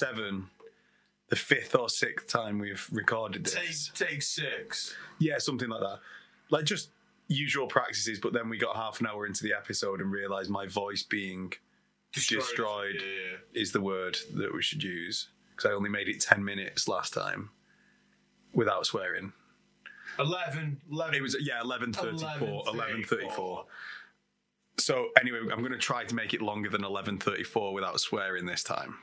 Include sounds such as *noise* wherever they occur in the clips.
seven, the fifth or sixth time we've recorded this. take six. Yeah, something like that. Like just usual practices, but then we got half an hour into the episode and realised my voice being Destroyed. Yeah, is the word that we should use because I only made it ten minutes last time without swearing. yeah. 11, 11. It was yeah, eleven thirty four. 11:34. Eleven thirty four. So anyway, I'm going to try to make it longer than eleven thirty four without swearing this time.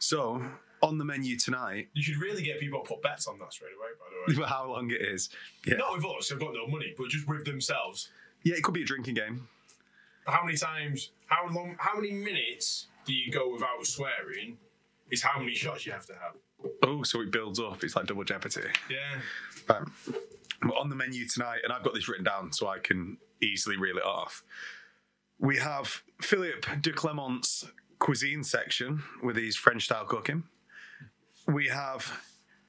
So on the menu tonight, You should really get people to put bets on that straight away, by the way. *laughs* how long it is? Yeah, Not with us, they've got no money, but just with themselves. yeah, it could be a drinking game. How many times, how long, how many minutes do you go without swearing is how many shots you have to have. Oh, so it builds up. It's like double jeopardy. Yeah. Um, but on the menu tonight, and I've got this written down so I can easily reel it off. We have Philip de Clermont's cuisine section with his French style cooking. We have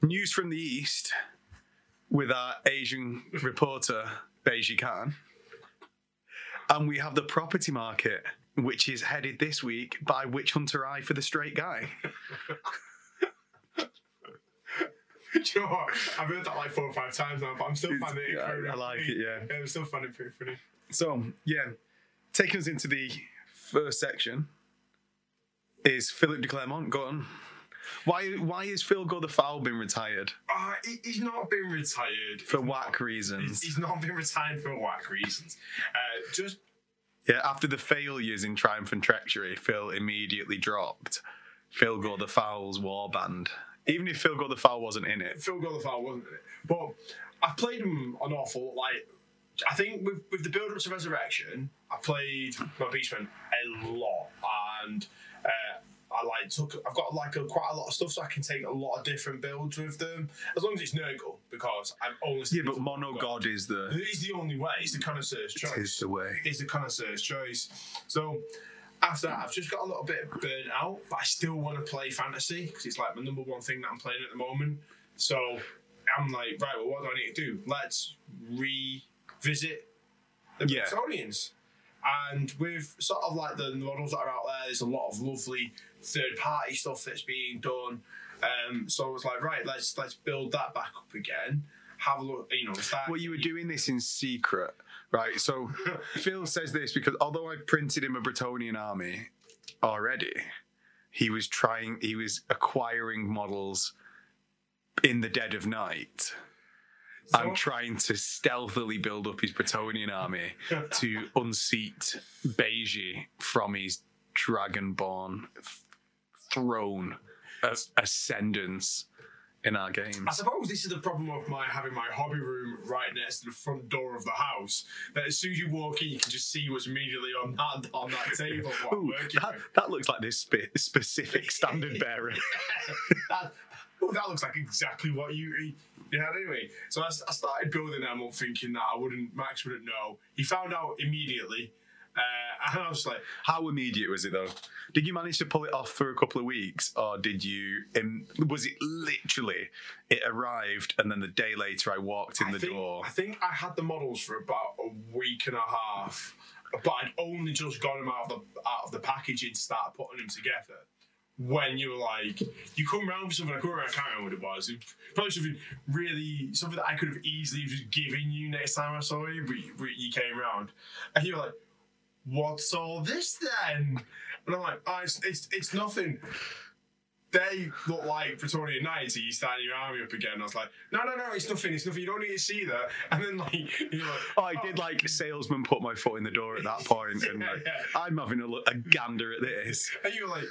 news from the East with our Asian reporter, Beiji Khan. And we have the property market, which is headed this week by Witch Hunter Eye for the Straight Guy. *laughs* Do you know what? I've heard that like four or five times now, but I'm still It's- finding it. yeah, very I like funny. it, yeah. I'm still finding it pretty funny. So, yeah, taking us into the first section is Philip de Clermont. gone? Why, why is Phil Go the Foul been retired? Uh, he, he's not been retired For He's whack not- reasons. He's, not been retired for whack reasons. Uh, just Yeah, after the failures in Triumph and Treachery, Phil immediately dropped Phil Go the Foul's warband. Even if Phil Go the Foul wasn't in it. Phil Goldfall wasn't in it? But I've played him an awful like. I think with, with the build up to Resurrection, I played my Beastman a lot, and Um, I like took. I've got like a, quite a lot of stuff, so I can take a lot of different builds with them, as long as it's Nurgle, because I'm only. Yeah, but Mono God is the, It's the only way. It's the connoisseur's choice. is the way. It's the connoisseur's choice. So after that, I've just got a little bit burnt out, but I still want to play fantasy because it's like my number one thing that I'm playing at the moment. So I'm like, right, well, what do I need to do? Let's revisit the Yeah. Bretonnians. And with sort of like the models that are out there, there's a lot of lovely third party stuff that's being done. Um, so I was like, right, let's let's build that back up again. Have a look, you know, start. Well, you were *laughs* doing this in secret, right? So *laughs* Phil says this because although I printed him a Bretonnian army already, he was trying, he was acquiring models in the dead of night and trying to stealthily build up his Bretonnian army *laughs* to unseat Beiji from his dragonborn throne of ascendance in our games. I suppose this is the problem of my having my hobby room right next to the front door of the house. That as soon as you walk in, you can just see what's immediately on that on that *laughs* table. Ooh, that, that looks like this spe- specific *laughs* standard bearer. that, oh, that looks like exactly what you. Yeah. Anyway, so I started building them up, thinking that I wouldn't, Max wouldn't know. He found out immediately, uh, and I was like, How immediate was it though? Did you manage to pull it off for a couple of weeks, or did you? Um, was it literally? It arrived, and then the day later, I walked in I the think, door. I think I had the models for about a week and a half, but I'd only just got them out of the out of the packaging to start putting them together. When you were like, you come round for something, I couldn't remember, I can't remember what it was. It was probably something really, something that I could have easily just given you next time I saw you, but you, but you came round. And you were like, what's all this then? And I'm like, oh, it's, it's, it's nothing. They look like Bretonnian Knights. Are you starting your army up again? I was like, no, no, no, it's nothing. It's nothing. You don't need to see that. And then like, you're like, Oh, I did like oh. salesman put my foot in the door at that point, and *laughs* Yeah, like, yeah. I'm having a, look, a gander at this. And you were like,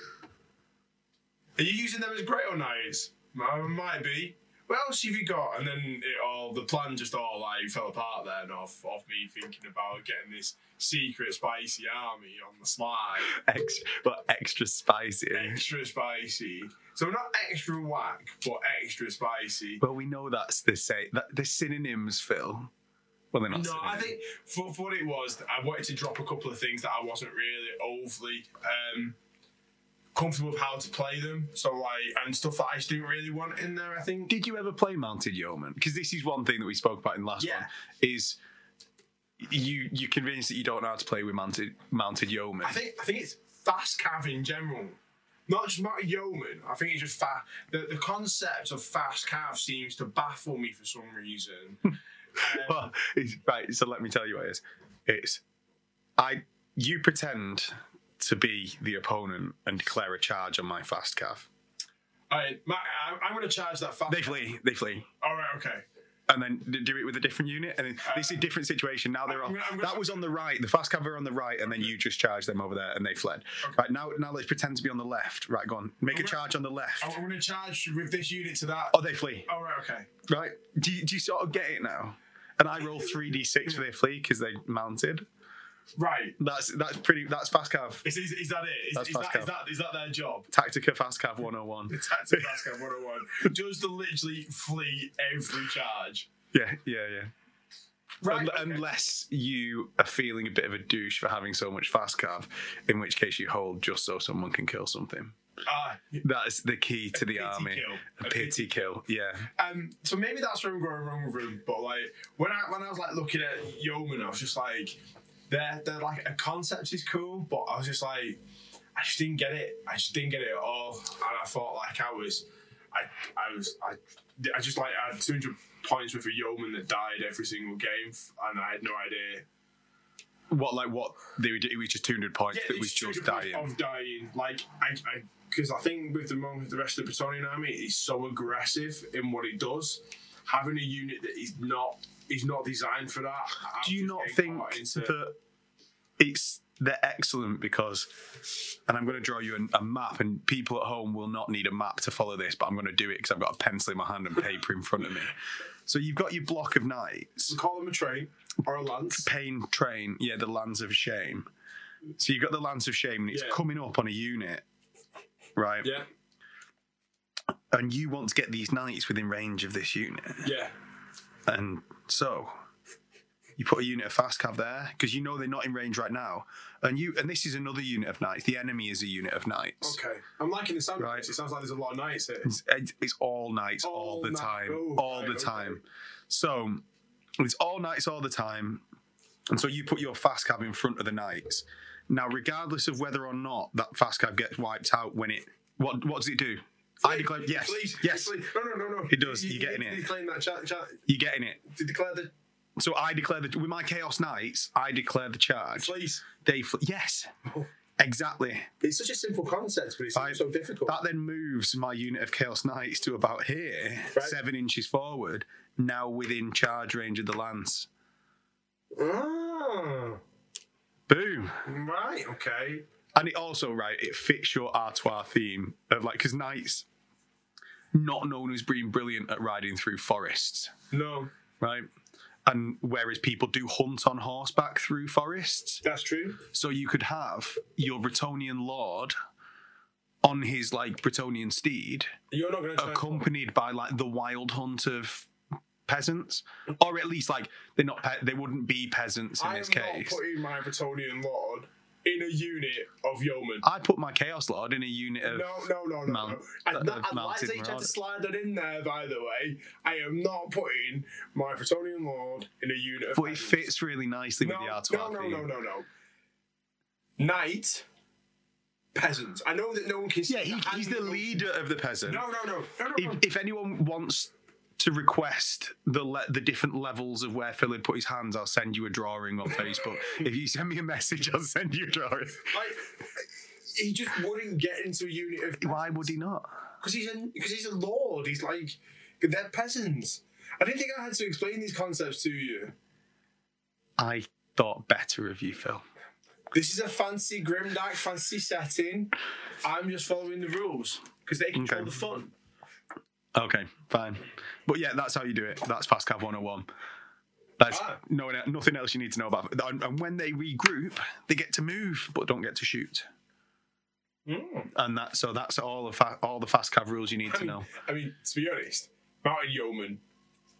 are you using them as Grail Knights? "Uh, might be. What else have you got? And then it all, the plan just all like fell apart then off, off me thinking about getting this secret spicy army on the slide. *laughs* Extra, but extra spicy. Extra spicy. So not extra whack, but extra spicy. Well, we know that's the say that the synonyms, Phil. Well, they're not. No, I think for, for what it was, I wanted to drop a couple of things that I wasn't really overly um, comfortable with how to play them. So like, and stuff that I just didn't really want in there. I think. Did you ever play Mounted Yeoman? Because this is one thing that we spoke about in the last Yeah. one. Is you you convinced that you don't know how to play with Mounted Mounted Yeoman? I think I think it's fast cav in general. not just about yeoman. I think it's just fast. The, the concept of fast cav seems to baffle me for some reason. Um, *laughs* Well, it's, right. So let me tell you what it is. It's I. You pretend to be the opponent and declare a charge on my fast. Alright, Matt, I'm, I'm going to charge that fast. They flee. They flee. All right, okay. and then do it with a different unit. And then uh, this is a different situation. Now they're I'm on. gonna- I'm gonna- that was on the right. The fast cav are on the right, and then you just charged them over there, and they fled. Right now, now let's pretend to be on the left. Right, go on. Make a I'm gonna- charge on the left. I'm going to charge with this unit to that. Oh, they flee. All right, okay. Right? Do you, do you sort of get it now? And I roll three d six for their flee because they mounted. Right. That's that's pretty. That's fast cav. Is, is, is that it? Is, That's is, fast that, is, cav. that, is that their job? Tactica fast cav 101. *laughs* Tactic Basket 101. Just to literally flee every charge. Yeah, yeah, yeah. Right. Un- okay. Unless you are feeling a bit of a douche for having so much fast cav, in which case you hold just so someone can kill something. Ah, That is the key to the army. kill. A A pity kill. Yeah. um, so maybe that's where I'm going wrong with him. But like when I when I was like looking at Yeoman, I was just like, they're they're like a concept is cool, but I was just like, I just didn't get it. I just didn't get it at all, and I thought like I was, I I was I I just like I had 200 points with a Yeoman that died every single game, and I had no idea. What like what they would? It was just two hundred points. Yeah, that was just dying. Of dying. Like, I, I, because I think with the among the rest of the Bretonnian army, he's so aggressive in what he does. Having a unit that is not, is not designed for that. I'm Do you not think into- that it's they're excellent because, and I'm going to draw you a, a map, and people at home will not need a map to follow this, but I'm going to do it because I've got a pencil in my hand and paper in front of me. So you've got your block of knights. We call them a train or a lance. Pain train, yeah, the lands of shame. So you've got the lands of shame, and it's Yeah. coming up on a unit, right? Yeah, And you want to get these knights within range of this unit, yeah. and so you put a unit of fast cav there because you know they're not in range right now, and you and this is another unit of knights. The enemy is a unit of knights. Okay, I'm liking the sound. of Right. It sounds like there's a lot of knights here. It's, it's all knights all, All the ni- time, oh, all right, the okay. time. So it's all knights all the time, and so you put your fast cav in front of the knights. Now, regardless of whether or not that fast cav gets wiped out when it, what what does it do? I declare yes, Please, yes. please. No, no, no, no. It does, you're getting it. You that chat, chat. You getting it? To declare the. So I declare the with my chaos knights. I declare the charge. Please. They fl- yes, exactly. It's such a simple concept, but it's I- so difficult. That then moves my unit of Chaos Knights to about here, Right. seven inches forward, now within charge range of the lance. Ah, Boom. right, okay. And it also, right, it fits your Artois theme of like, because Knights, not known as being brilliant at riding through forests, No, right? And whereas people do hunt on horseback through forests, that's true. so you could have your Bretonnian lord on his like Bretonnian steed You're not going to accompanied by like the wild hunt of peasants, or at least like they're not pe- they wouldn't be peasants in I am this not case. putting my Bretonnian lord in a unit of yeomen. I put my chaos lord in a unit of No, no, no, no. Mount- no. And, uh, that, of and mounted Liza, you tried to slide that in there, by the way. I am not putting my Bretonnian lord in a unit of. but it fits really nicely No, with the Artois no, no, no, no, no. Knight, peasants. I know that no one can. see Yeah, he, he's the leader of the peasant. No, no, no, no, no. If, no. if anyone wants to request the le- the different levels of where Phil had put his hands, I'll send you a drawing on Facebook. *laughs* if you send me a message, I'll send you a drawing. Like, he just wouldn't get into a unit of. Why would he not? Because he's a because he's a lord. He's like they're peasants. I didn't think I had to explain these concepts to you. I thought better of you, Phil. This is a fancy grimdark fancy setting. I'm just following the rules because they control Okay. the fun. Okay, fine. But yeah, that's how you do it. That's Fast Cav 101. That's Ah. no, nothing else you need to know about. And, when they regroup, they get to move, but don't get to shoot. Mm. And that so that's all the fa- all the Fast Cav rules you need I to mean, know. I mean, to be honest, Mountain Yeoman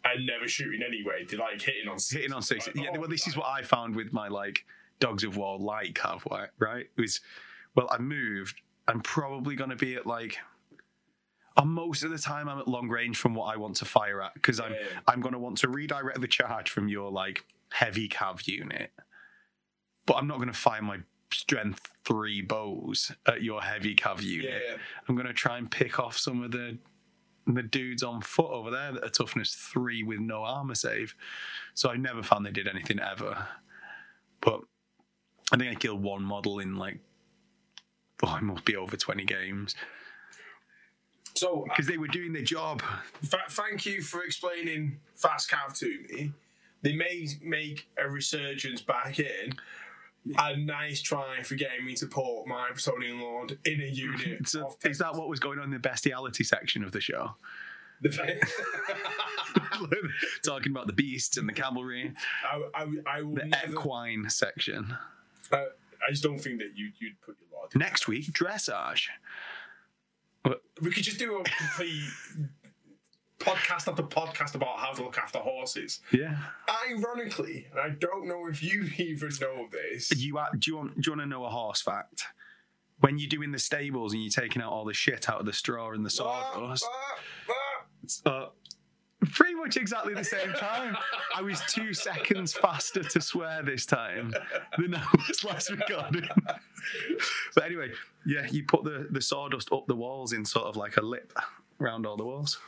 and never shooting anyway. They're like hitting on six. Hitting on six. Like, Yeah, oh, well, this is what I found with my like Dogs of War light Cav, right? Right? It was well, I moved. I'm probably going to be at like. On most of the time, I'm at long range from what I want to fire at because I'm Yeah. I'm going to want to redirect the charge from your like heavy cav unit, but I'm not going to fire my strength three bows at your heavy cav unit. Yeah. I'm gonna try and pick off some of the the dudes on foot over there that are toughness three with no armor save. So I never found they did anything ever. But I think I killed one model in like oh, it must be over 20 games So, uh, because they were doing their job. th- thank you for explaining Fast Cav to me. They may make a resurgence back in. A nice try for getting me to put my Bretonnian Lord in a unit. *laughs* So is that what was going on in the bestiality section of the show? *laughs* Talking about the beasts and the cavalry, I, I, I will the never. equine section. Uh, I just don't think that you, you'd put your Lord. Next week, dressage. We could just do a complete podcast after podcast about how to look after horses. Yeah. Ironically, and I don't know if you even know this. You are, do you want do you want to know a horse fact? When you're doing the stables and you're taking out all the shit out of the straw and the sawdust, uh, pretty much exactly the same time. I was two seconds faster to swear this time than I was last recording. but anyway, yeah, you put the, the sawdust up the walls in sort of like a lip around all the walls.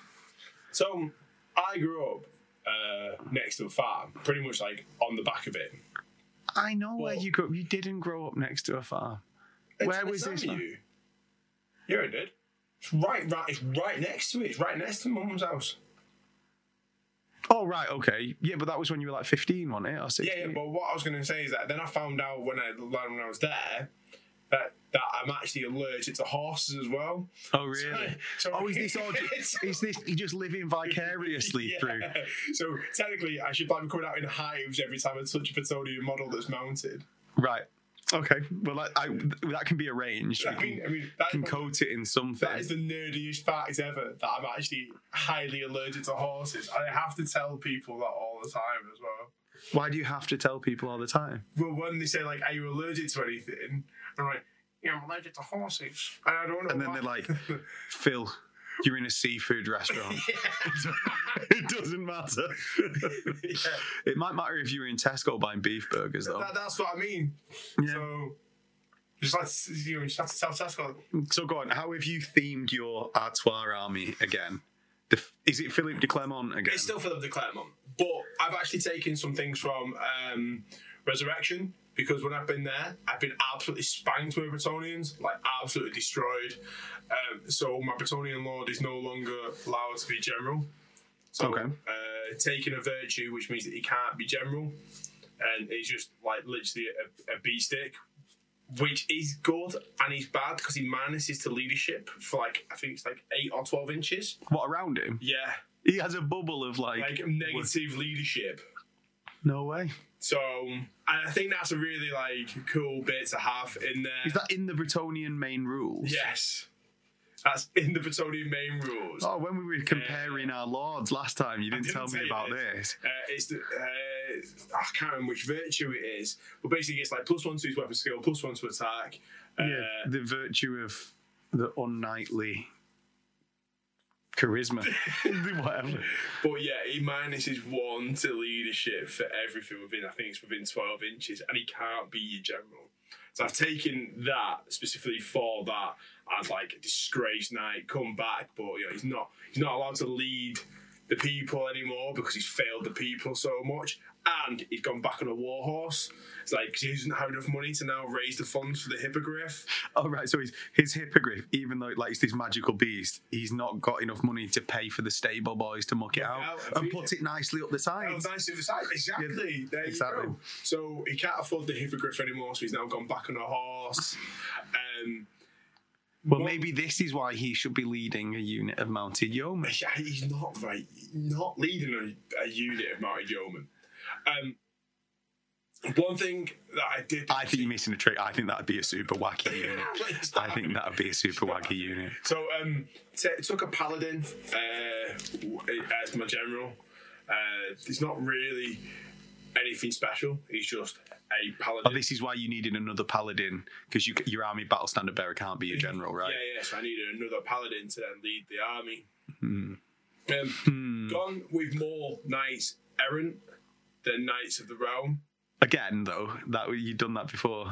So, I grew up uh, next to a farm, pretty much like on the back of it. I know where you grew up. You didn't grow up next to a farm. Where was this? You? Yeah, I did. It's right, right. It's right next to it. It's right next to mum's house. Oh, right, okay. Yeah, but that was when you were like 15, wasn't it? Or Yeah, 16? yeah. But what I was going to say is that then I found out when I when I was there that that I'm actually allergic to horses as well. Oh, *laughs* really? So, Oh, is this all? *laughs* It's- Is this you just living vicariously *laughs* Yeah. through? So technically, I should probably be coming out in hives every time I touch a Bretonnian model that's mounted. Right. Okay. Well, I, I, that can be arranged. I mean, can, I mean, that can coat it in something. that is the nerdiest fact ever. That I'm actually highly allergic to horses. I have to tell people that all the time as well. Why do you have to tell people all the time? Well, when they say like, "Are you allergic to anything?" I'm like, "Yeah, I'm allergic to horses," and I don't know. And then why. they're like, *laughs* Phil, you're in a seafood restaurant. *laughs* it doesn't matter. *laughs* yeah, It might matter if you were in Tesco buying beef burgers, though. that, that's what I mean. Yeah. So, just like you know, just have to tell Tesco. So go on. How have you themed your Artois army again? The, is it Philippe de Clermont again? It's still Philippe de Clermont, but I've actually taken some things from um, Resurrection because when I've been there, I've been absolutely spanked with Bretonnians, like absolutely destroyed. Um, so my Bretonnian Lord is no longer allowed to be general. So Okay. uh, taking a virtue, which means that he can't be general, and he's just like literally a a, a B stick. Which is good and he's bad because he minuses to leadership for like I think it's like eight or twelve inches. what around him? Yeah, He has a bubble of like, like negative leadership. no way. So, I think that's a really like cool bit to have in there. Is that in the Bretonnian main rules? yes, that's in the Bretonnian main rules. Oh, when we were comparing our lords last time, you didn't, didn't tell me about this. this. Uh, it's the uh, I can't remember which virtue it is, but basically it's like plus one to his weapon skill, plus one to attack. Uh, yeah, the virtue of the unknightly charisma, *laughs* whatever. But yeah, he minuses one to leadership for everything within, I think it's within 12 inches, and he can't be your general. So I've taken that specifically for that as like a disgraced knight, come back, but you know, he's not he's not allowed to lead the people anymore because he's failed the people so much. And he's gone back on a war horse. It's like he doesn't have enough money to now raise the funds for the hippogriff. Oh right, so his his hippogriff, even though like it's this magical beast, he's not got enough money to pay for the stable boys to muck it out out and put it. it nicely up the Oh, sides. nice to the side. Exactly. there exactly. you go. So he can't afford the hippogriff anymore, so he's now gone back on a horse. Um, Well, what- maybe this is why he should be leading a unit of mounted yeomen. Yeah, he's not right. Not leading a, a unit of mounted yeomen. Um, one thing that I did. I think you're missing a trick. I think that'd be a super wacky *laughs* unit. I think that'd be a super wacky unit. So um, t- took a paladin uh, as my general. Uh, it's not really anything special. He's just a paladin. Oh, this is why you needed another paladin because you, your army battle standard bearer can't be a general, right? Yeah, yeah. So I needed another paladin to then lead the army. Hmm. Um, Hmm. Gone with more knights errant than knights of the realm. Again, though, that you've done that before.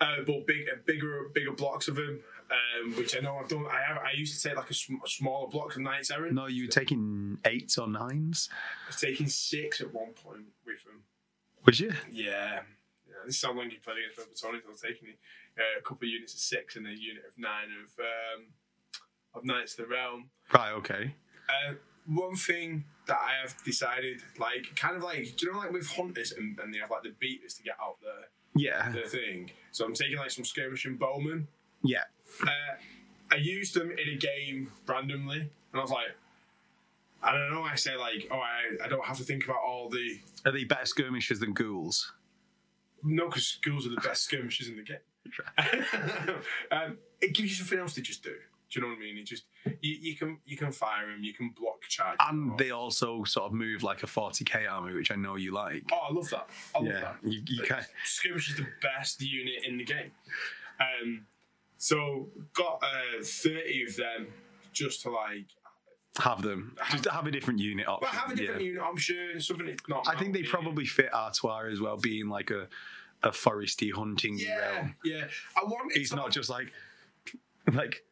uh, but big, bigger, bigger blocks of them. Um, which I know I've done. I have. I used to take like a, sm- smaller blocks of Knights Errant. No, you were taking eights or nines. I was taking six at one point with them. Was you? Yeah. yeah. This is how long you played against Robertoni. I was taking uh, a couple of units of six and a unit of nine of um, of Knights of the Realm. Right. Okay. Uh, one thing that I have decided, like, kind of like, do you know, like with hunters and, and they have like the beaters to get out the, Yeah. the thing. So I'm taking like some skirmishing bowmen. Yeah. Uh, I used them in a game randomly, and I was like, I don't know. I say like, oh, I, I don't have to think about all the Are they better skirmishers than ghouls? no, because ghouls are the best skirmishers in the game. *laughs* *laughs* um, it gives you something else to just do. Do you know what I mean? It just you, you can you can fire them, you can block charge. And they also sort of move like a 40k army, which I know you like. oh, I love that. I love yeah. that. You, you can. Skirmish is the best unit in the game. Um, so got uh, thirty of them just to like Have them. Just have a different unit option. well, have a different yeah. unit. I'm sure something it's not. I think they probably fit Artois as well, being like a a foresty hunting Yeah, realm. yeah. I want It's not just like like.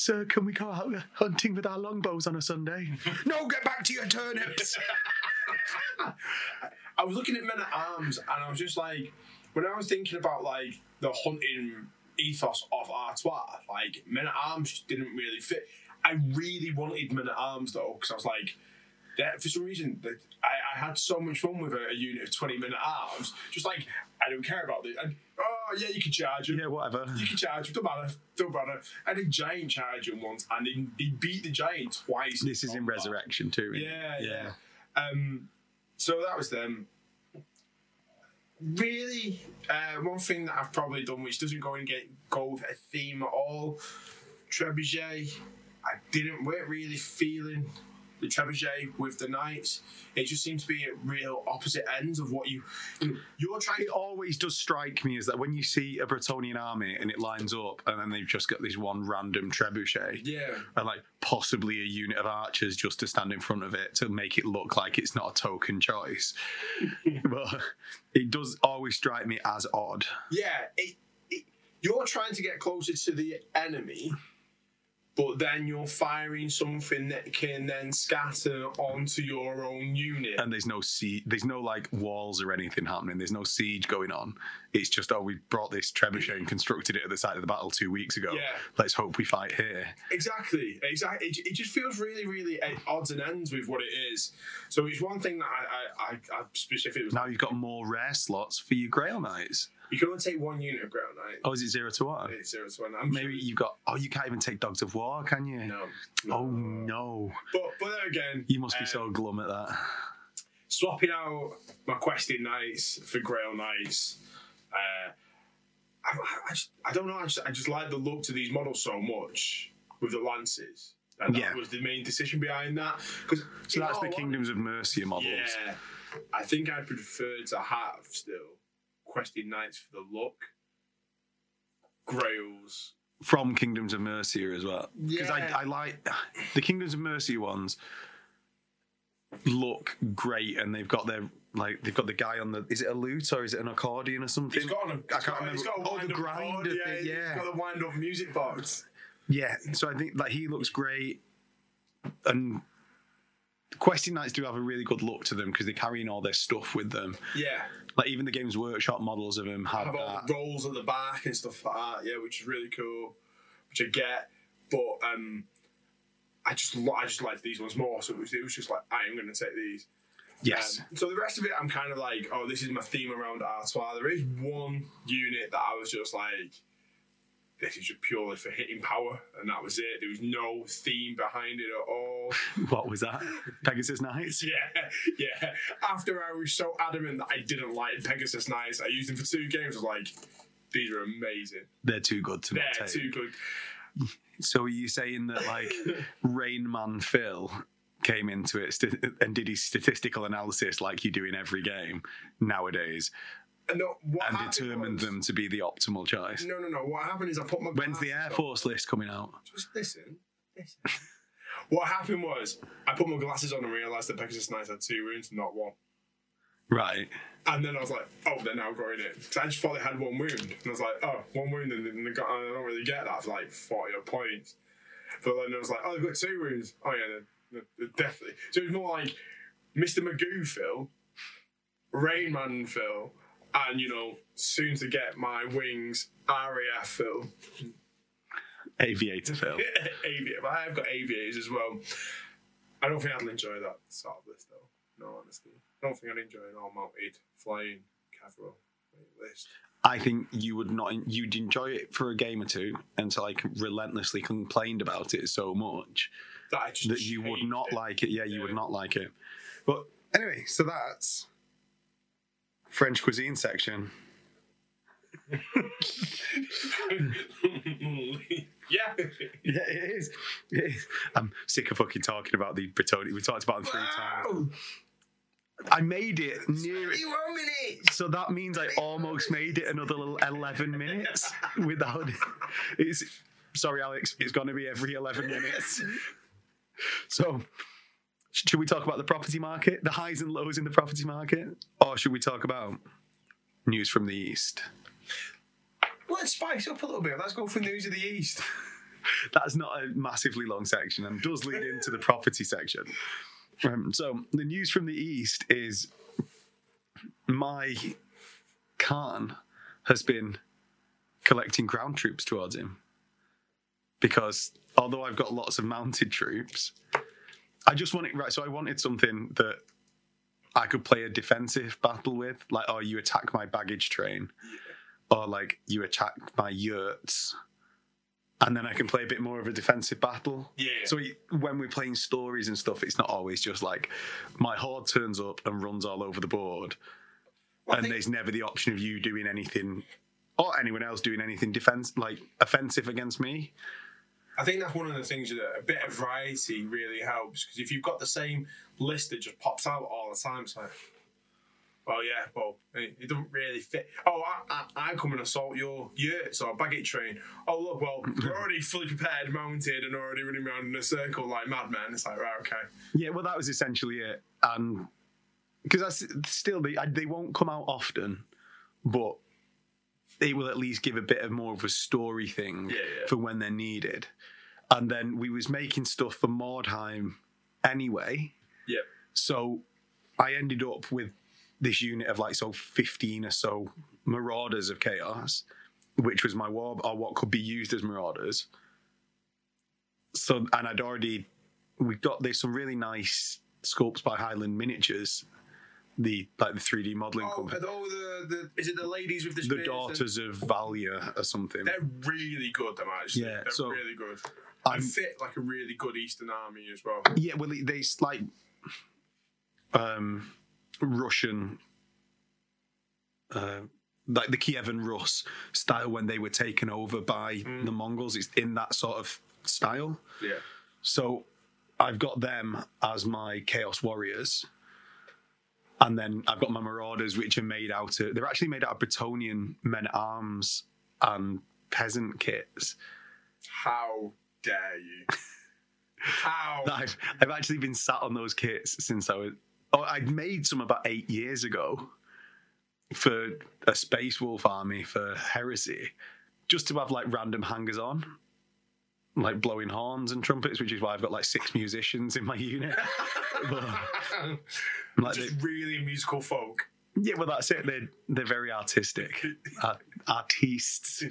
Sir, can we go out hunting with our longbows on a Sunday? *laughs* no, get back to your turnips. *laughs* I was looking at men at arms and I was just like, when I was thinking about like the hunting ethos of Artois, like men at arms just didn't really fit. I really wanted men at arms though, because I was like, that, for some reason, that I, I had so much fun with a, a unit of 20 men at arms. Just like, I don't care about this. And, oh, yeah, you can charge him. yeah, whatever. You can charge him, don't matter, don't matter. I did giant charge him once and he, he beat the giant twice. This is in. Resurrection too. it? Yeah, yeah. Um, so that was them. Really, uh, one thing that I've probably done, which doesn't go and get go with a theme at all, trebuchet. I didn't weren't really feeling the trebuchet with the knights. It just seems to be at real opposite ends of what you, you're trying. It always does strike me is that when you see a Bretonnian army and it lines up, and then they've just got this one random trebuchet, Yeah, and like possibly a unit of archers just to stand in front of it to make it look like it's not a token choice. *laughs* but it does always strike me as odd. yeah. It, it, you're trying to get closer to the enemy, but then you're firing something that can then scatter onto your own unit. And there's no siege, there's no like walls or anything happening. There's no siege going on. It's just oh, we brought this trebuchet and constructed it at the site of the battle two weeks ago. Yeah. Let's hope we fight here. Exactly, exactly. It, it just feels really, really at odds and ends with what it is. So it's one thing that I, I, I, I specifically was Now you've got more rare slots for your Grail Knights. You can only take one unit of ground, right? Oh, is it zero to one? It's zero to one. I'm Maybe you've got. Oh, you can't even take Dogs of War, can you? sure, no, Oh no! But but then again, You must be um, so glum at that. swapping out my questing knights for Grail knights. Uh, I, I, just, I don't know. I just, I just like the look to these models so much with the lances. And that Yeah. was the main decision behind that. Because So that's the Kingdoms of Mercia models. Yeah, I think I prefer to have still questing knights for the look, grails. From Kingdoms of Mercia as well. Because Yeah. I, I like the Kingdoms of Mercia ones look great and they've got their like they've got the guy on the is it a lute or is it an accordion or something? It's got, an, I can't got, remember. It's got a Oh, the grinder yeah, thing, yeah. It's got the wind up music box. Yeah, so I think like he looks great, and Questing Knights do have a really good look to them because they're carrying all their stuff with them. Yeah, Like even the Games Workshop models of them have have all that. the rolls at the back and stuff like that. Yeah, which is really cool, which I get. But um, I just I just like these ones more. So it was, it was just like I am going to take these. Yes, Um, so the rest of it, I'm kind of like, oh, this is my theme around Artois. There is one unit that I was just like, this is purely for hitting power, and that was it. There was no theme behind it at all. *laughs* what was that? Pegasus Knights. *laughs* yeah, yeah. After I was so adamant that I didn't like Pegasus Knights, I used them for two games. I was like, these are amazing. They're too good to not They're take. too good. So are you saying that like *laughs* Rain Man Phil came into it st- and did his statistical analysis like you do in every game nowadays no, what and determined was- them to be the optimal choice? No, no, no. What happened is I put my. When's the Air on. Force list coming out? Just listen. Listen. *laughs* what happened was I put my glasses on and realised that Pegasus Knights had two wounds, not one. Right. And then I was like, oh, they're now growing it. So I just thought they had one wound. And I was like, oh, one wound, and got, I don't really get that for like 40 odd points. But then I was like, oh, they've got two wounds. Oh, yeah, they're, they're definitely. So it was more like Mr. Magoo Phil, Rain Man Phil, and, you know, soon to get my wings, RAF Phil. Aviator Phil. *laughs* Aviator. I have got aviators as well. I don't think I'd enjoy that sort of list, though. No, honestly. I don't think I'd enjoy an all mounted flying Cavril list. I think you would not. You'd enjoy it for a game or two until I relentlessly complained about it so much That, I just that you would not it. like it. Yeah, you would not like it. But anyway, so that's French cuisine section. yeah. Yeah, it is. It is. I'm sick of fucking talking about the Bretoni. We talked about them three times. I made it near. One minute. So that means I almost made it another little 11 minutes without it's sorry Alex it's going to be every 11 minutes so should we talk about the property market the highs and lows in the property market or should we talk about news from the east Let's spice up a little bit. Let's go for news of the east. *laughs* that's not a massively long section and does lead into the property section um, so the news from the east is my Khan has been collecting ground troops towards him because although I've got lots of mounted troops, I just wanted right. So I wanted something that I could play a defensive battle with, like oh, you attack my baggage train, or like you attack my yurts, and then I can play a bit more of a defensive battle. Yeah. So he- when we're playing stories and stuff, it's not always just like my horde turns up and runs all over the board, Well, and think- there's never the option of you doing anything or anyone else doing anything defense like offensive against me. I think that's one of the things that a bit of variety really helps because if you've got the same list that just pops out all the time, it's like, well, yeah, well, it, it doesn't really fit. Oh, I, I, I come and assault your yurts or baggage train. Oh, look, well, *laughs* we're already fully prepared, mounted, and already running around in a circle like madmen. It's like, right, okay. Yeah, well, that was essentially it, and because that's still they they won't come out often, but they will at least give a bit of more of a story thing Yeah, yeah. for when they're needed. And then we was making stuff for Mordheim anyway, Yep. so I ended up with this unit of like so fifteen or so Marauders of Chaos, which was my war or what could be used as Marauders. So and I'd already we've got there's some really nice sculpts by Highland Miniatures, the like the 3D modeling Oh, company. oh the, the, is it the ladies with the The spears and- Daughters of Valia or something. They're really good, them actually. Yeah, They're so really good. I'm- fit like a really good Eastern army as well. Yeah, well, they- they like um, Russian, uh, like the Kievan Rus style when they were taken over by the Mongols. It's in that sort of style. Yeah. So I've got them as my Chaos Warriors. And then I've got my Marauders, which are made out of, they're actually made out of Bretonnian men at arms and peasant kits. How dare you? How? *laughs* I've, I've actually been sat on those kits since I was. Oh, I'd made some about eight years ago for a Space Wolf army for Heresy, just to have like random hangers on, like blowing horns and trumpets, which is why I've got like six musicians in my unit. But, *laughs* like, Just they- really musical folk. yeah, well, that's it. They're they're very artistic, *laughs* Art, artistes,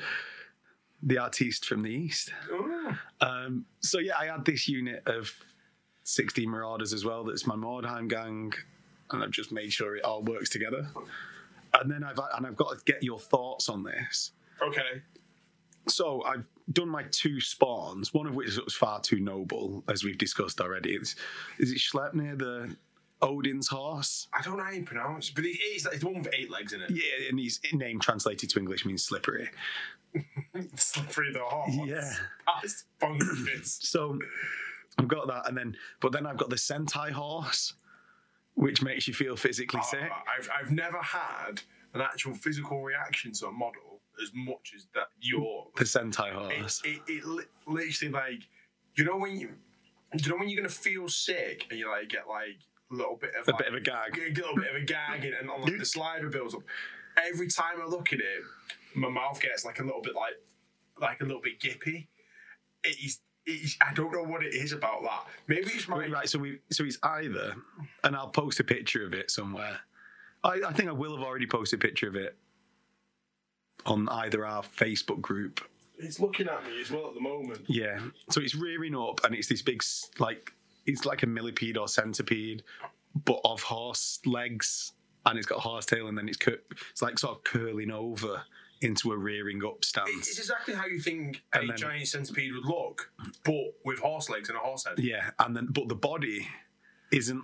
the artiste from the east. Oh. Um, so yeah, I had this unit of 16 Marauders as well. That's my Mordheim gang, and I've just made sure it all works together. And then I've and I've got to get your thoughts on this. Okay. So I've done my two spawns, one of which was far too noble, as we've discussed already. It's, is it Schleppnir, the Odin's horse? I don't know how you pronounce it, but it is it's the one with eight legs in it. Yeah, and his name translated to English means slippery. *laughs* Slippery the horse. Yeah. That's bonkers. *clears throat* So I've got that, and then but then I've got the Sentai horse, which makes you feel physically Oh, sick. I've, I've never had an actual physical reaction to a model as much as that your percentile. It, it, it literally like you know when you you know when you're gonna feel sick and you like get like a little bit of A like, bit of a gag. a little bit of a gag, and, and like, the saliva builds up. Every time I look at it, my mouth gets like a little bit like like a little bit gippy. It is. It is I don't know what it is about that. Maybe it's my Right, so we so it's either, and I'll post a picture of it somewhere. I, I think I will have already posted a picture of it on either our Facebook group. It's looking at me as well at the moment. Yeah, so it's rearing up, and it's this big like it's like a millipede or centipede, but of horse legs, and it's got a horse tail, and then it's cur- it's like sort of curling over into a rearing up stance. It's exactly how you think a And then- giant centipede would look, but with horse legs and a horse head. Yeah, and then but the body isn't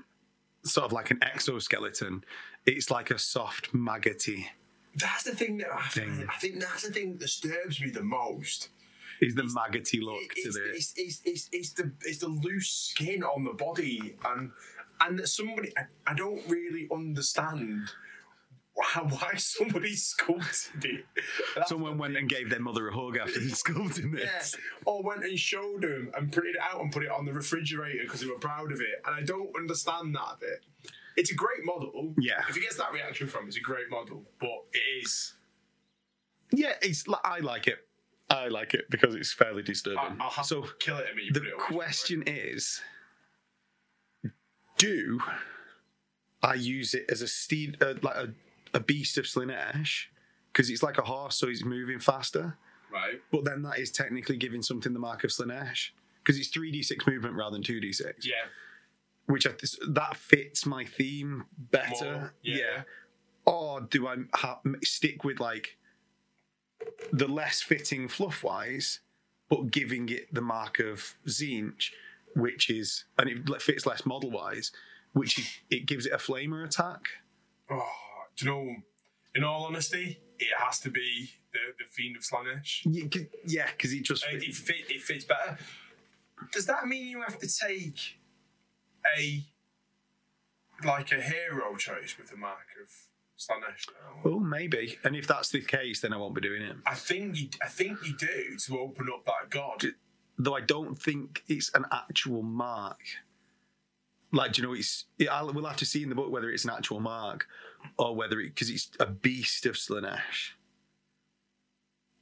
sort of like an exoskeleton. It's like a soft maggoty. That's the thing that I, Thing. I think that's the thing that disturbs me the most. Is the maggoty look to It's, the it's, it's, it's, it's the it's the loose skin on the body and and that somebody I, I don't really understand why, why somebody *laughs* sculpted it. That's Someone went and gave their mother a hug after they *laughs* sculpting Yeah, this. or went and showed them and printed it out and put it on the refrigerator because they were proud of it. And I don't understand that bit. It's a great model. Yeah. If he gets that reaction from, it's a great model. But it is. Yeah, it's li- I like it. I like it because it's fairly I, disturbing. I'll have so to kill it at me. the question is, do I use it as a steed, uh, like a, a beast of Slaanesh? Because it's like a horse, so it's moving faster. Right. But then that is technically giving something the mark of Slaanesh because it's three d six movement rather than two d six. Yeah. Which I, that fits my theme better. More, yeah. Or do I ha- stick with like the less fitting fluff wise, but giving it the mark of Tzeentch, which is and it fits less model wise, which is, it gives it a flamer attack. Oh, do you know? In all honesty, it has to be the, the fiend of Slaanesh. Yeah, because it just It, it, fit, it fits better. Does that mean you have to take a like a hero choice with the mark of Slaanesh? oh maybe. And if that's the case, then I won't be doing it. I think you, I think you do to open up that god. though I don't think it's an actual mark. Like, do you know, it's it, I'll, we'll have to see in the book whether it's an actual mark or whether it because it's a beast of Slaanesh,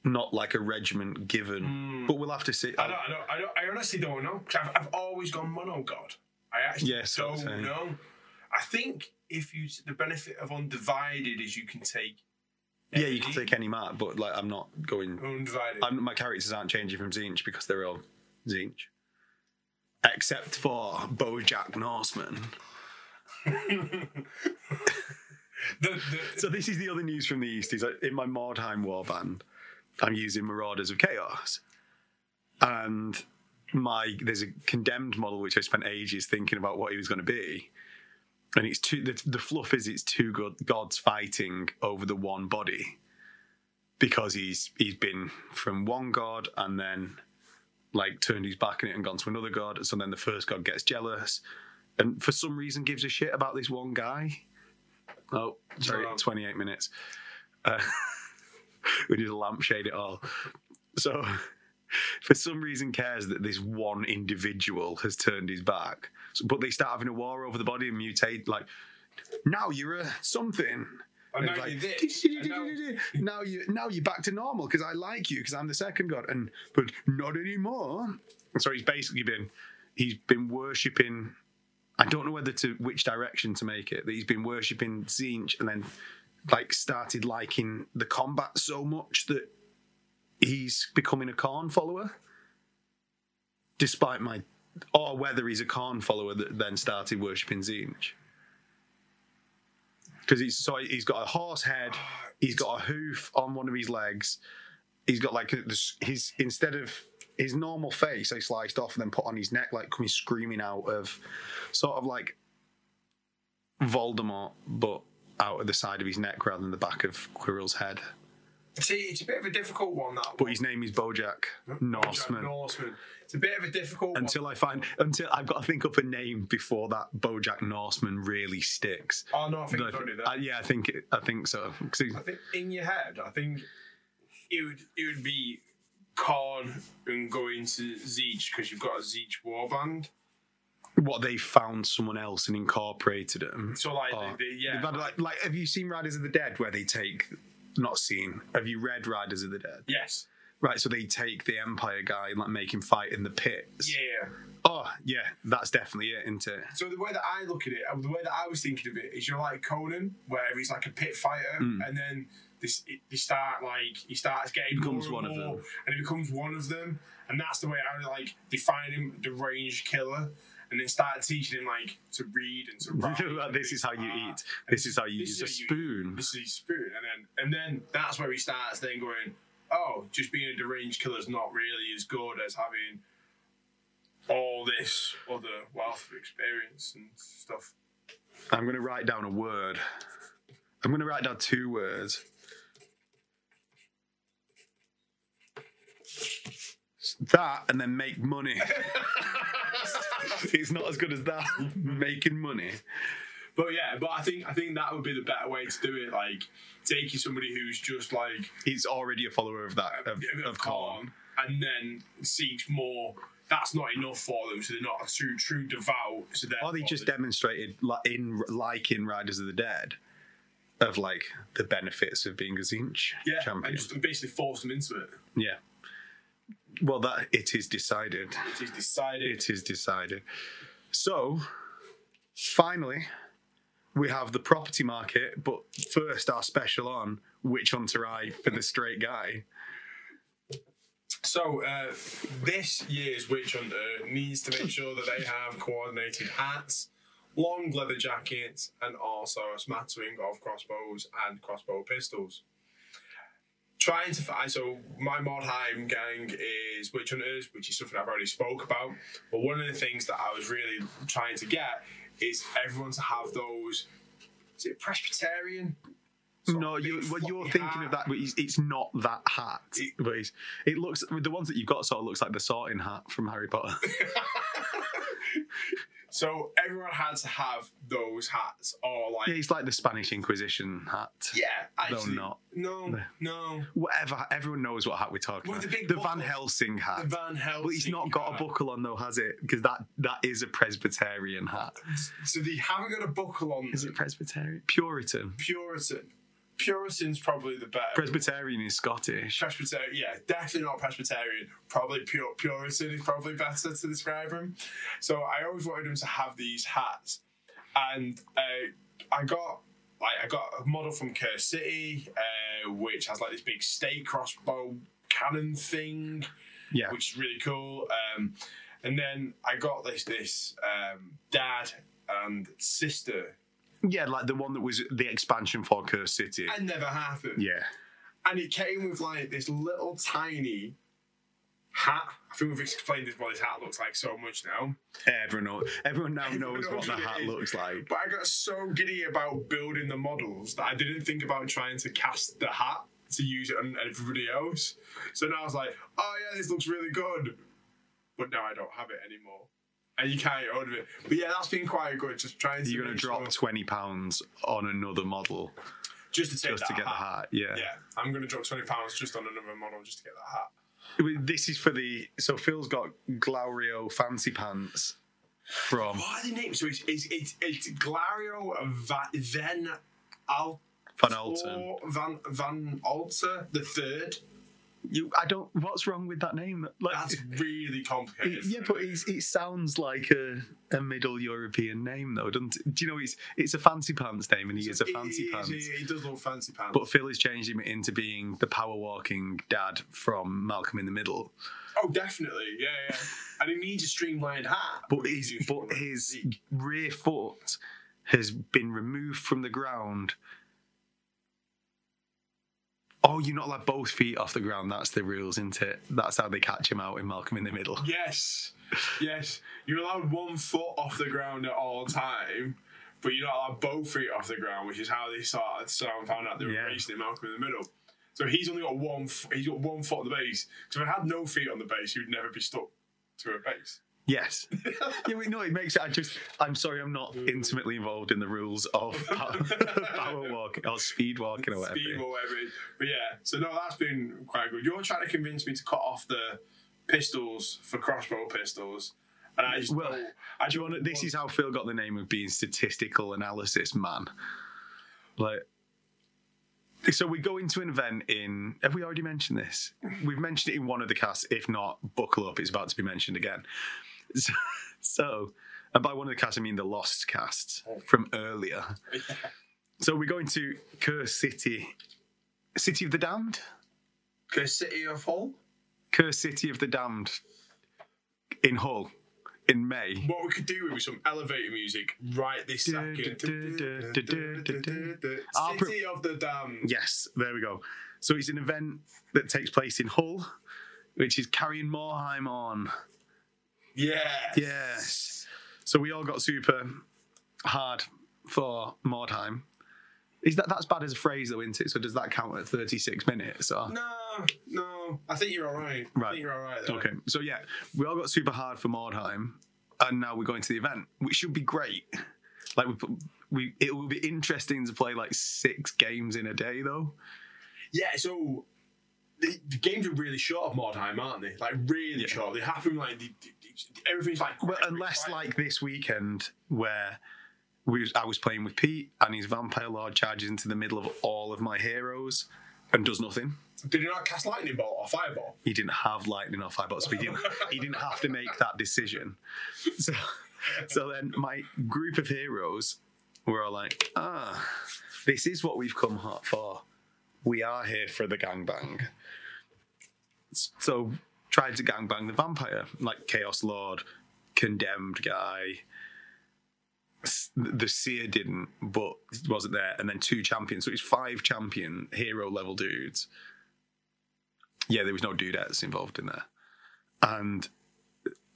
not like a regiment given. Hmm. But we'll have to see. I don't, I don't, I don't, I honestly don't know. I've, I've always gone mono god. I actually Yeah, so don't know. I think if you the benefit of undivided is you can take yeah, you can take any mark, but like I'm not going. undivided. I'm, my characters aren't changing from Tzeentch because they're all Tzeentch, except for BoJack Norseman. *laughs* the, the, *laughs* So this is the other news from the east. Is that in my Mordheim warband, I'm using Marauders of Chaos, and my there's a condemned model which I spent ages thinking about what he was going to be, and it's two. The, the fluff is it's two god, gods fighting over the one body, because he's he's been from one god and then like turned his back on it and gone to another god. So then the first god gets jealous, and for some reason gives a shit about this one guy. Oh, sorry, Wow. 28 minutes. Uh, *laughs* we just lampshade it all. So, *laughs* for some reason, cares that this one individual has turned his back. So, but they start having a war over the body and mutate. Like, now you're a something. It's now like, you're *laughs* now- now you now you're back to normal because I like you because I'm the second god, and but not anymore. So he's basically been he's been worshipping. I don't know whether to which direction to make it. That he's been worshipping Tzeentch and then like started liking the combat so much that he's becoming a Khorne follower. Despite my, or whether he's a Khorne follower that then started worshipping Tzeentch. Because he's so he's got a horse head, he's got a hoof on one of his legs, he's got like his instead of his normal face, they sliced off and then put on his neck, like coming screaming out of, sort of like Voldemort, but out of the side of his neck rather than the back of Quirrell's head. See, it's a bit of a difficult one. That But his name is Bojack Norseman. Norseman. It's a bit of a difficult Until I find, until I've got to think up a name before that Bojack Norseman really sticks. Oh no, I think already there. uh, yeah, I think it, I think so. I think in your head, I think it would it would be Khorne and going to Tzeentch because you've got a Tzeentch warband. what they found someone else and incorporated them. So like, Oh, the, the, yeah, had, like, like, have you seen Riders of the Dead where they take? Not seen. Have you read Riders of the Dead? yes, Right, so they take the Empire guy and like make him fight in the pits. yeah. Oh, yeah, that's definitely it, isn't it? So the way that I look at it, uh, the way that I was thinking of it, is you're like Conan, where he's like a pit fighter, Mm. and then this they start like he starts getting Becomes more one and of more, them. and he becomes one of them, and that's the way I like define him, the ranged killer, and then start teaching him like to read and to *laughs* write. this is how you eat. This is how you use a how you- spoon. This is his spoon, and then and then that's where he starts then going, oh, just being a deranged killer is not really as good as having all this other wealth of experience and stuff. I'm going to write down a word. I'm going to write down two words. That and then make money. *laughs* it's not as good as that. Making money. But yeah, but I think I think that would be the better way to do it. Like taking somebody who's just like He's already a follower of that of, of, of Khorne. and then seeks more. That's not enough for them, so they're not a true true devout. So Or they just demonstrated like in like in Riders of the Dead of like the benefits of being a Tzeentch yeah, champion. and just basically force them into it. Yeah. Well, that it is decided. It is decided. It is decided. So, finally, we have the property market, but first our special on Witch Hunter Eye for the straight guy. So uh, this year's Witch Hunter needs to make sure that they have coordinated hats, long leather jackets, and also a smattering of crossbows and crossbow pistols. Trying to find so my Mordheim gang is Witch Hunters, which is something I've already spoke about. But one of the things that I was really trying to get is everyone to have those. Is it Presbyterian? No, you, well, you're thinking of that, but it's, not that hat. It- but it's, it looks the ones that you've got sort of looks like the sorting hat from Harry Potter. *laughs* *laughs* So everyone had to have those hats, or like yeah, it's like the Spanish Inquisition hat. Yeah, actually, not. No, No. no. Whatever. Everyone knows what hat we're talking With about. the the Van. Helsing hat. The Van Helsing. but he's not got a buckle on though, has it? Because that that is a Presbyterian hat. So they haven't got a buckle on. Is it Presbyterian? Puritan. Puritan? Puritan's probably the better. Presbyterian is Scottish. Presbyterian, yeah, definitely not Presbyterian. Probably pure Puritan is probably better to describe him. So I always wanted him to have these hats, and uh, I got like I got a model from Curse City, uh, which has like this big stake crossbow cannon thing. Yeah. which is really cool. Um, and then I got this this um, dad and sister. Yeah, like the one that was the expansion for Curse City. It never happened. Yeah. And it came with like this little tiny hat. I think we've explained this what this hat looks like so much now. Everyone everyone now Everyone knows, knows what the hat is. looks like. But I got so giddy about building the models that I didn't think about trying to cast the hat to use it on everybody else. So now I was like, oh yeah, this looks really good. But now I don't have it anymore. And you can't get hold of it. But yeah, that's been quite good. Just trying to You're going to drop sure- twenty pounds on another model just to take just to get the hat. Yeah. Yeah, I'm going to drop twenty pounds just on another model just to get that hat. This is for the so Phil's got Glaurio fancy pants from What are the names? So it's it's it's, it's Glario Va- Van Al Van Alten. Van Van Alter the third. You, I don't. What's wrong with that name? Like, That's really complicated. it- yeah, but it sounds like a, a Middle European name, though, doesn't it? Do you know it's it's a fancy pants name, and he is a fancy he- pants. He, he does look fancy pants. But Phil has changed him into being the power walking dad from Malcolm in the Middle. oh, definitely, yeah, yeah. and he needs a streamlined hat. But his but his rear foot has been removed from the ground. Oh, you're not allowed both feet off the ground. That's the rules, isn't it? That's how they catch him out in Malcolm in the Middle. *laughs* Yes, yes. You're allowed one foot off the ground at all time, but you're not allowed both feet off the ground, which is how they started. So I found out they were Yeah. racing in Malcolm in the middle. So he's only got one. He's got one foot on the base. Because if I had no feet on the base, he would never be stuck to a base. Yes. *laughs* yeah, wait, no, it makes it. I just. I'm sorry, I'm not mm. intimately involved in the rules of *laughs* power, power walking or speed walking or whatever. Speed or whatever. But yeah, so no, that's been quite good. You're trying to convince me to cut off the pistols for crossbow pistols, And I just Well, don't- I Do you want this is how Phil got the name of being statistical analysis man. Like, so we go into an event in. Have we already mentioned this? We've mentioned it in one of the casts. If not, buckle up. It's about to be mentioned again. So, *laughs* so and by one of the casts, I mean the Lost cast from earlier. *laughs* So we're going to Curse City, City of the Damned, Curse city of Hull. Curse City of the Damned, in Hull, in May. What we could do with some elevator music right this second. Ah, I'll pro- City of the Damned. Yes, there we go. So it's an event that takes place in Hull, which is carrying Mordheim on. Yeah. Yes. So we all got super hard for Mordheim. Is that that's bad as a phrase though, isn't it? So does that count at 36 minutes? Or? No, no. I think you're all right. right. I think you're all right. There. Okay. So yeah, we all got super hard for Mordheim, and now we're going to the event, which should be great. Like we, we, it will be interesting to play like six games in a day though. Yeah. So the, the games are really short of Mordheim, aren't they? Like really Yeah. short. They happen like the- everything's like. Well, unless quick, like this weekend where we was, I was playing with Pete and his vampire lord charges into the middle of all of my heroes and does nothing. Did he not cast lightning bolt or fireball? He didn't have lightning or fireball, so he didn't. *laughs* he didn't have to make that decision. So, so then my group of heroes were all like, "Ah, this is what we've come hot for. We are here for the gangbang." So tried to gangbang the vampire, like Chaos Lord, condemned guy. The seer didn't, but wasn't there, and then two champions. So it's five champion hero level dudes. Yeah, there was no dudettes involved in there, and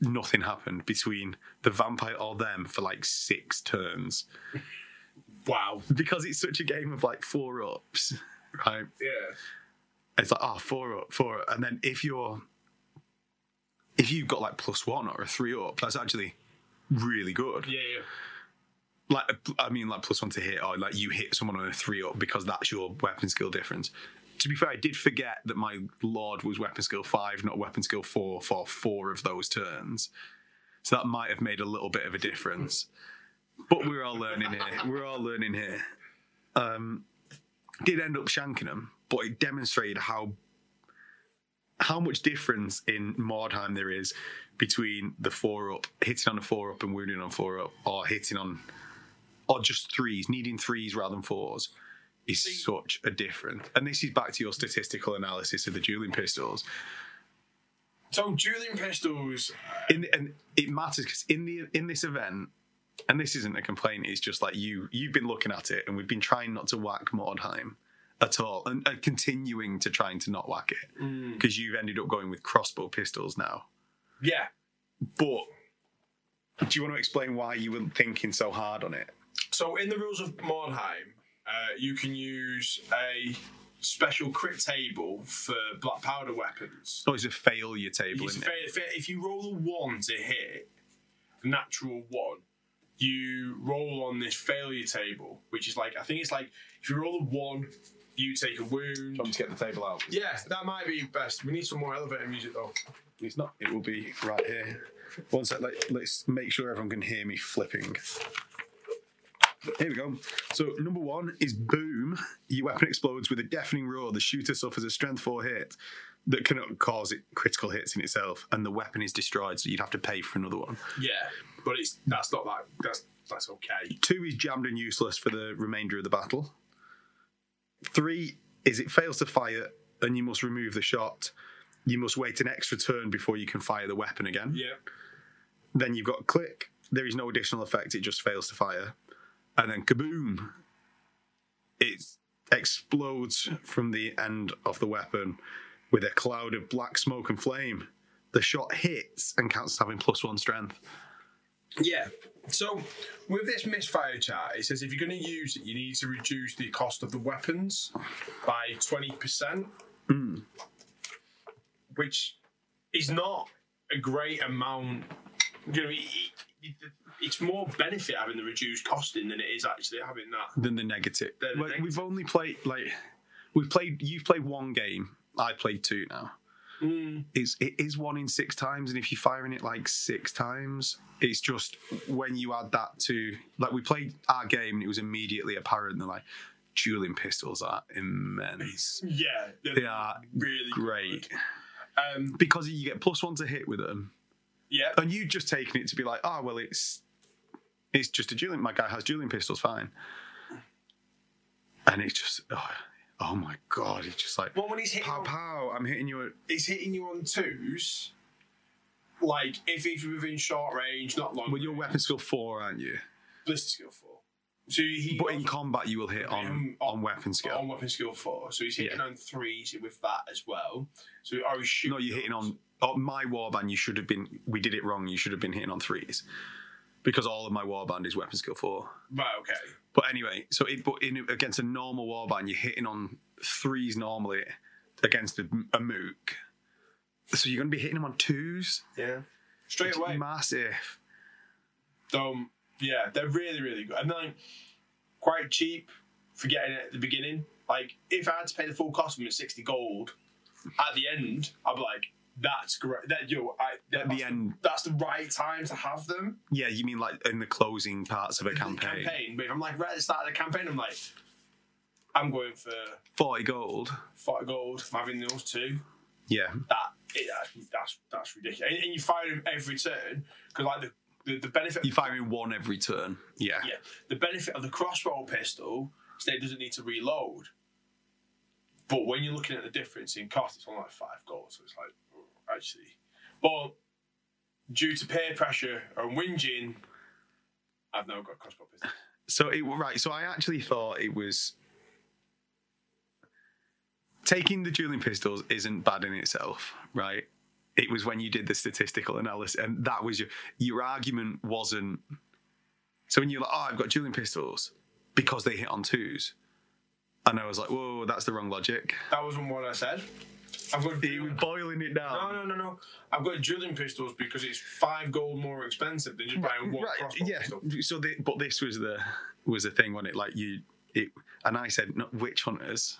nothing happened between the vampire or them for like six turns Wow. because it's such a game of like four ups, *laughs* right? Yeah. It's like oh four up, four up, and then if you're if you've got like plus one or a three up, that's actually really good. Yeah. Yeah. Like I mean, like plus one to hit, or like you hit someone on a three up because that's your weapon skill difference. To be fair, I did forget that my lord was weapon skill five, not weapon skill four, for four of those turns. So that might have made a little bit of a difference. But we're all learning here. We're all learning here. Um, did end up shanking him, but it demonstrated how how much difference in Mordheim there is between the four up, hitting on a four up and wounding on four up, or hitting on or just threes, needing threes rather than fours is such a difference. And this is back to your statistical analysis of the dueling pistols. So dueling pistols. Uh, in the, and it matters because in the in this event, and this isn't a complaint, it's just like you you've been looking at it, and we've been trying not to whack Mordheim at all, and, and continuing to trying to not whack it because you've ended up going with crossbow pistols now. Yeah. But do you want to explain why you weren't thinking so hard on it? So in the rules of Mordheim, uh, you can use a special crit table for black powder weapons. Oh, it's a failure table, It's isn't fa- it? if you roll a one to hit, a natural one, you roll on this failure table, which is like I think it's like if you roll a one, you take a wound. to get the table out? Yeah, that might be best. We need some more elevator music though. It's not. It will be right here. One sec. Let, let's make sure everyone can hear me flipping. Here we go. So number one is boom. Your weapon explodes with a deafening roar. The shooter suffers a strength four hit that cannot cause it critical hits in itself, and the weapon is destroyed. So you'd have to pay for another one. Yeah, but it's that's not that that's that's okay. Two is jammed and useless for the remainder of the battle. Three is it fails to fire, and you must remove the shot. You must wait an extra turn before you can fire the weapon again. Yeah, Then you've got click. There is no additional effect. It just fails to fire. And then kaboom. It explodes from the end of the weapon with a cloud of black smoke and flame. The shot hits and counts as having plus one strength. Yeah. So with this misfire chart, it says if you're going to use it, you need to reduce the cost of the weapons by twenty percent, hmm. which is not a great amount. You know, it, it, it's more benefit having the reduced costing than it is actually having that. Than the negative. Than the Like, negative. We've only played like we've played. You've played one game. I played two now. Mm. is it is one in six times, and if you're firing it like six times, it's just when you add that to like we played our game and it was immediately apparent that like dueling pistols are immense. Yeah, they're They are really great. Um, because you get plus one to hit with them, yeah, and you just taking it to be like, oh well, it's it's just a dueling. My guy has dueling pistols, fine. And it's just oh, oh my god, it's just like well, when he's hitting, pow on, pow. I'm hitting you. At, he's hitting you on twos. Like if he's within short range, not long. well, you're weapon skill four, aren't you? ballistic skill four. So he But in combat, you will hit on Um, on weapon skill. on weapon skill four. So he's hitting Yeah. on threes with that as well. So or he's shooting. No, you're hitting on oh, my warband. You should have been. We did it wrong. You should have been hitting on threes, because all of my warband is weapon skill four. Right. Okay. But anyway, so it, but in against a normal warband, you're hitting on threes normally against a, a mook. So you're going to be hitting them on twos. Yeah. Straight It's away. massive. Um, yeah, they're really, really good. And like, quite cheap for getting it at the beginning. Like, if I had to pay the full cost of them at 60 gold, at the end, I'd be like, that's great. That, yo, I, At the end, that's the right time to have them. yeah, you mean like in the closing parts of a campaign. campaign. But if I'm like, right at the start of the campaign, I'm like, I'm going for Forty gold. 40 gold, I'm having those two. Yeah, That, it, that's, that's, ridiculous. And, and you fire them every turn, because like the, the, the benefit you fire one every turn. Yeah. Yeah, the benefit of the crossbow pistol is that it doesn't need to reload. But when you're looking at the difference in cost, it's only like five gold, so it's like actually. But due to peer pressure and whinging, I've now got crossbow pistol. So it right. So I actually thought it was taking the dueling pistols isn't bad in itself, right? It was when you did the statistical analysis, and that was your your argument wasn't. So when you're like, oh, I've got dueling pistols because they hit on twos, and I was like, whoa, that's the wrong logic. That wasn't what I said. I've got was boiling it down. no, no, no. no. I've got drilling pistols because it's five gold more expensive than just buying one right, crossbow yeah. pistol. So, the, but this was the was the thing, wasn't it? Like you, it, and I said, not witch hunters.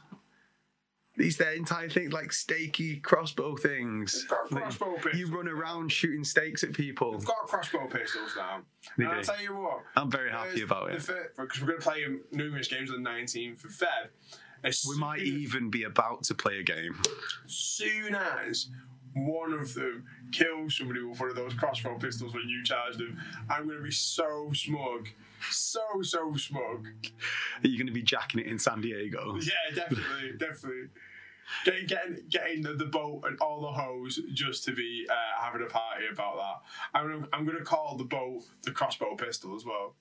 These their entire thing, like stakey crossbow things. Got a Like, crossbow you run around shooting stakes at people. I've got crossbow pistols now. They and I'll tell you what. I'm very happy about it. Because we're going to play numerous games on the 19th of Feb. As We might soon- even be about to play a game. soon as one of them kills somebody with one of those crossbow pistols when you charge them, I'm going to be so smug. So, so smug. Are you going to be jacking it in San Diego? Yeah, definitely, *laughs* definitely. Getting, getting, getting the, the boat and all the hose just to be uh, having a party about that. I'm gonna, I'm gonna call the boat the crossbow pistol as well.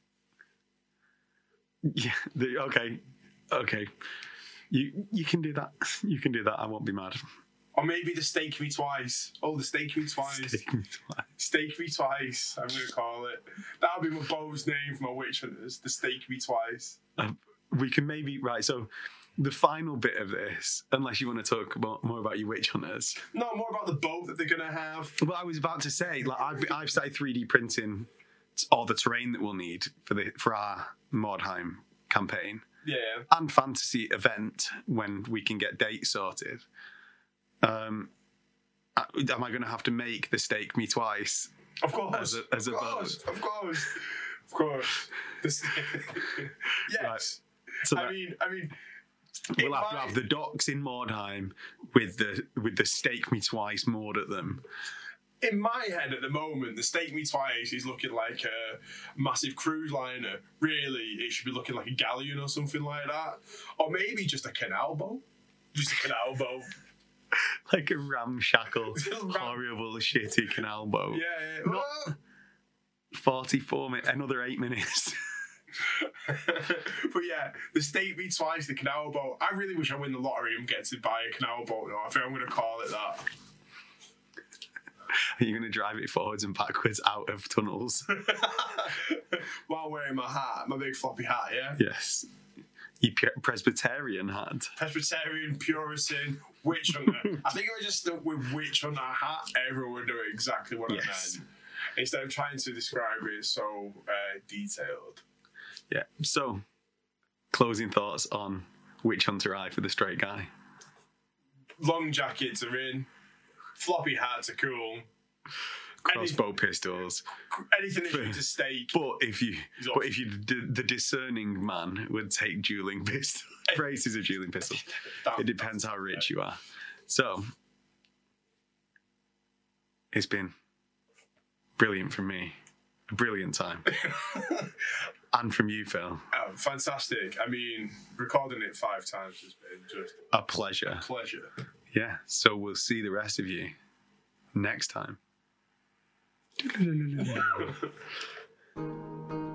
Yeah. The, okay. Okay. You you can do that. *laughs* You can do that. I won't be mad. Or maybe the stake me twice. Oh, the stake me twice. Take me twice. Stake me twice. I'm gonna call it. That'll be my boat's name for my witch hunters. The stake me twice. Um, we can maybe right so the final bit of this unless you want to talk more, more about your witch hunters No, more about the boat that they're gonna have. well i was about to say like i've, I've started 3d printing all the terrain that we'll need for the for our mordheim campaign Yeah. and fantasy event when we can get dates sorted um am i going to have to make the stake me twice Of course. As a- as of a course. Of course. Of course. *laughs* Yes. Right. so I that mean, I mean, we'll have to have the docks in mordheim with the with the stake me twice moored at them in my head at the moment, the Stake Me Twice is looking like a massive cruise liner. Really, it should be looking like a galleon or something like that. Or maybe just a canal boat. Just a canal boat. *laughs* like a ramshackle, *laughs* Ram- horrible, shitty canal boat. Yeah, yeah. Not- 44 minutes, another eight minutes. *laughs* but yeah, the state Me Twice, the canal boat. I really wish I win the lottery and get to buy a canal boat though. I think I'm going to call it that. *laughs* You're going to drive it forwards and backwards out of tunnels. *laughs* While wearing my hat, my big floppy hat, yeah? yes. You Pre- Presbyterian hat. Presbyterian, Puritan, witch hunter. I think if I just stuck with witch hunter hat, everyone would know exactly what Yes. I meant. Instead of trying to describe it so uh, detailed. Yeah. So, closing thoughts on Witch Hunter Eye for the straight guy. Long jackets are in. Floppy hats are cool. Crossbow pistols. Anything that shoots *laughs* a stake. But if you, but if you, the, the discerning man would take dueling pistols, *laughs* braces of dueling pistols. *laughs* It depends how rich you are. So, it's been brilliant from me, a brilliant time, and from you, Phil, Oh, fantastic. I mean, recording it five times has been just a pleasure. a pleasure. Yeah. So we'll see the rest of you next time. *laughs*